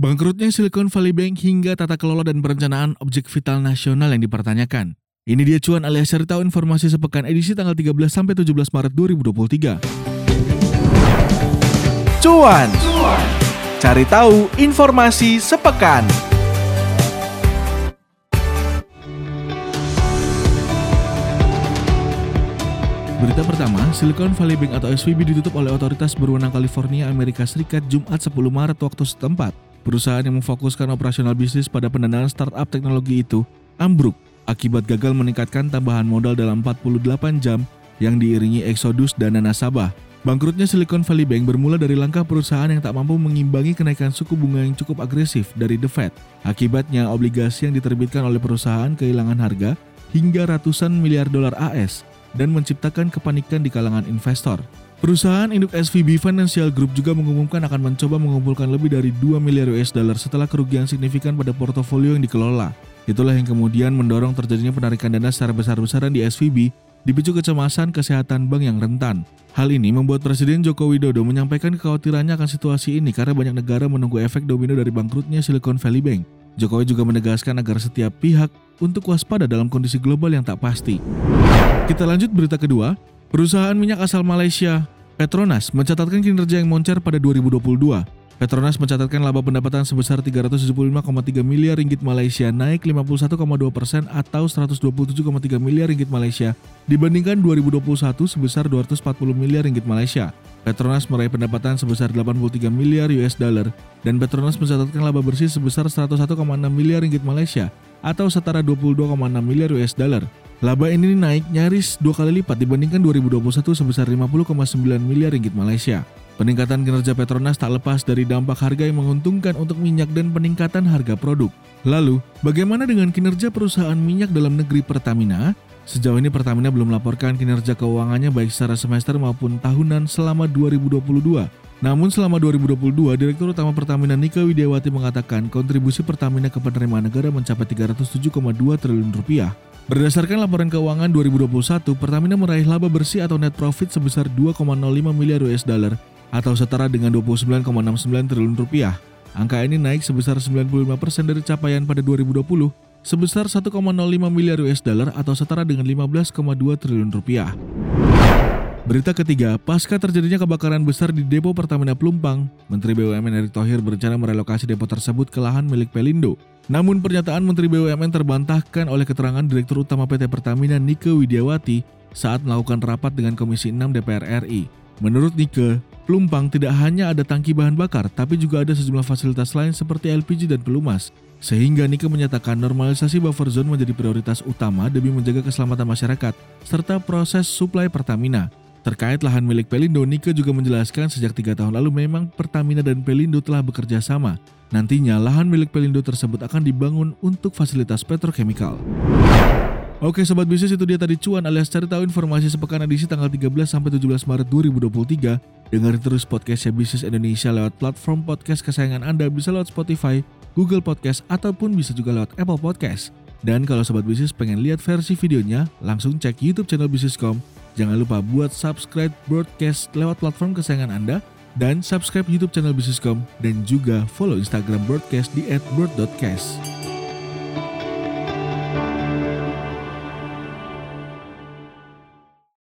Bangkrutnya Silicon Valley Bank hingga tata kelola dan perencanaan objek vital nasional yang dipertanyakan. Ini dia cuan alias cari tahu informasi sepekan edisi tanggal 13 sampai 17 Maret 2023. Cuan. Cari tahu informasi sepekan. Berita pertama, Silicon Valley Bank atau SVB ditutup oleh otoritas berwenang California, Amerika Serikat Jumat 10 Maret waktu setempat. Perusahaan yang memfokuskan operasional bisnis pada pendanaan startup teknologi itu ambruk akibat gagal meningkatkan tambahan modal dalam 48 jam yang diiringi eksodus dana nasabah. Bangkrutnya Silicon Valley Bank bermula dari langkah perusahaan yang tak mampu mengimbangi kenaikan suku bunga yang cukup agresif dari The Fed. Akibatnya, obligasi yang diterbitkan oleh perusahaan kehilangan harga hingga ratusan miliar dolar AS dan menciptakan kepanikan di kalangan investor. Perusahaan induk SVB Financial Group juga mengumumkan akan mencoba mengumpulkan lebih dari 2 miliar US dollar setelah kerugian signifikan pada portofolio yang dikelola. Itulah yang kemudian mendorong terjadinya penarikan dana secara besar-besaran di SVB dipicu kecemasan kesehatan bank yang rentan. Hal ini membuat Presiden Joko Widodo menyampaikan kekhawatirannya akan situasi ini karena banyak negara menunggu efek domino dari bangkrutnya Silicon Valley Bank. Jokowi juga menegaskan agar setiap pihak untuk waspada dalam kondisi global yang tak pasti. Kita lanjut berita kedua. Perusahaan minyak asal Malaysia, Petronas, mencatatkan kinerja yang moncer pada 2022. Petronas mencatatkan laba pendapatan sebesar 375,3 miliar ringgit Malaysia, naik 51,2 persen atau 127,3 miliar ringgit Malaysia dibandingkan 2021 sebesar 240 miliar ringgit Malaysia. Petronas meraih pendapatan sebesar 83 miliar US dollar dan Petronas mencatatkan laba bersih sebesar 101,6 miliar ringgit Malaysia atau setara 22,6 miliar US dollar. Laba ini naik nyaris dua kali lipat dibandingkan 2021 sebesar 50,9 miliar ringgit Malaysia. Peningkatan kinerja Petronas tak lepas dari dampak harga yang menguntungkan untuk minyak dan peningkatan harga produk. Lalu, bagaimana dengan kinerja perusahaan minyak dalam negeri Pertamina? Sejauh ini Pertamina belum melaporkan kinerja keuangannya baik secara semester maupun tahunan selama 2022. Namun selama 2022, Direktur Utama Pertamina Nika Widiawati mengatakan kontribusi Pertamina ke penerimaan negara mencapai 307,2 triliun rupiah. Berdasarkan laporan keuangan 2021, Pertamina meraih laba bersih atau net profit sebesar 2,05 miliar US dollar atau setara dengan 29,69 triliun rupiah. Angka ini naik sebesar 95% dari capaian pada 2020 sebesar 1,05 miliar US dollar atau setara dengan 15,2 triliun rupiah. Berita ketiga, pasca terjadinya kebakaran besar di depo Pertamina Pelumpang, Menteri BUMN Erick Thohir berencana merelokasi depo tersebut ke lahan milik Pelindo namun pernyataan Menteri BUMN terbantahkan oleh keterangan Direktur Utama PT Pertamina Nike Widiawati saat melakukan rapat dengan Komisi 6 DPR RI. Menurut Nike, Pelumpang tidak hanya ada tangki bahan bakar, tapi juga ada sejumlah fasilitas lain seperti LPG dan pelumas. Sehingga Nike menyatakan normalisasi buffer zone menjadi prioritas utama demi menjaga keselamatan masyarakat, serta proses suplai Pertamina. Terkait lahan milik Pelindo, Nike juga menjelaskan sejak tiga tahun lalu memang Pertamina dan Pelindo telah bekerja sama. Nantinya lahan milik Pelindo tersebut akan dibangun untuk fasilitas petrochemical. Oke sobat bisnis itu dia tadi cuan alias cari tahu informasi sepekan edisi tanggal 13 sampai 17 Maret 2023. Dengar terus podcastnya Bisnis Indonesia lewat platform podcast kesayangan Anda bisa lewat Spotify, Google Podcast ataupun bisa juga lewat Apple Podcast. Dan kalau sobat bisnis pengen lihat versi videonya, langsung cek YouTube channel Bisniscom Jangan lupa buat subscribe broadcast lewat platform kesayangan Anda dan subscribe YouTube channel Bisniscom dan juga follow Instagram broadcast di @broad.cast.